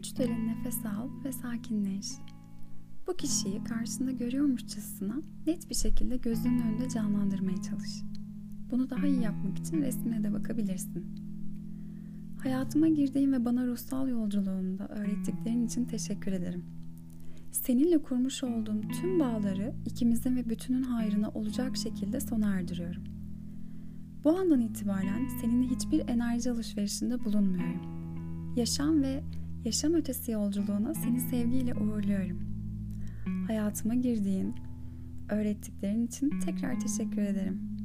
Üç derin nefes al ve sakinleş. Bu kişiyi karşında görüyormuşçasına net bir şekilde gözünün önünde canlandırmaya çalış. Bunu daha iyi yapmak için resmine de bakabilirsin. Hayatıma girdiğin ve bana ruhsal yolculuğumda öğrettiklerin için teşekkür ederim. Seninle kurmuş olduğum tüm bağları ikimizin ve bütünün hayrına olacak şekilde sona erdiriyorum. Bu andan itibaren seninle hiçbir enerji alışverişinde bulunmuyorum. Yaşam ve yaşam ötesi yolculuğuna seni sevgiyle uğurluyorum. Hayatıma girdiğin, öğrettiklerin için tekrar teşekkür ederim.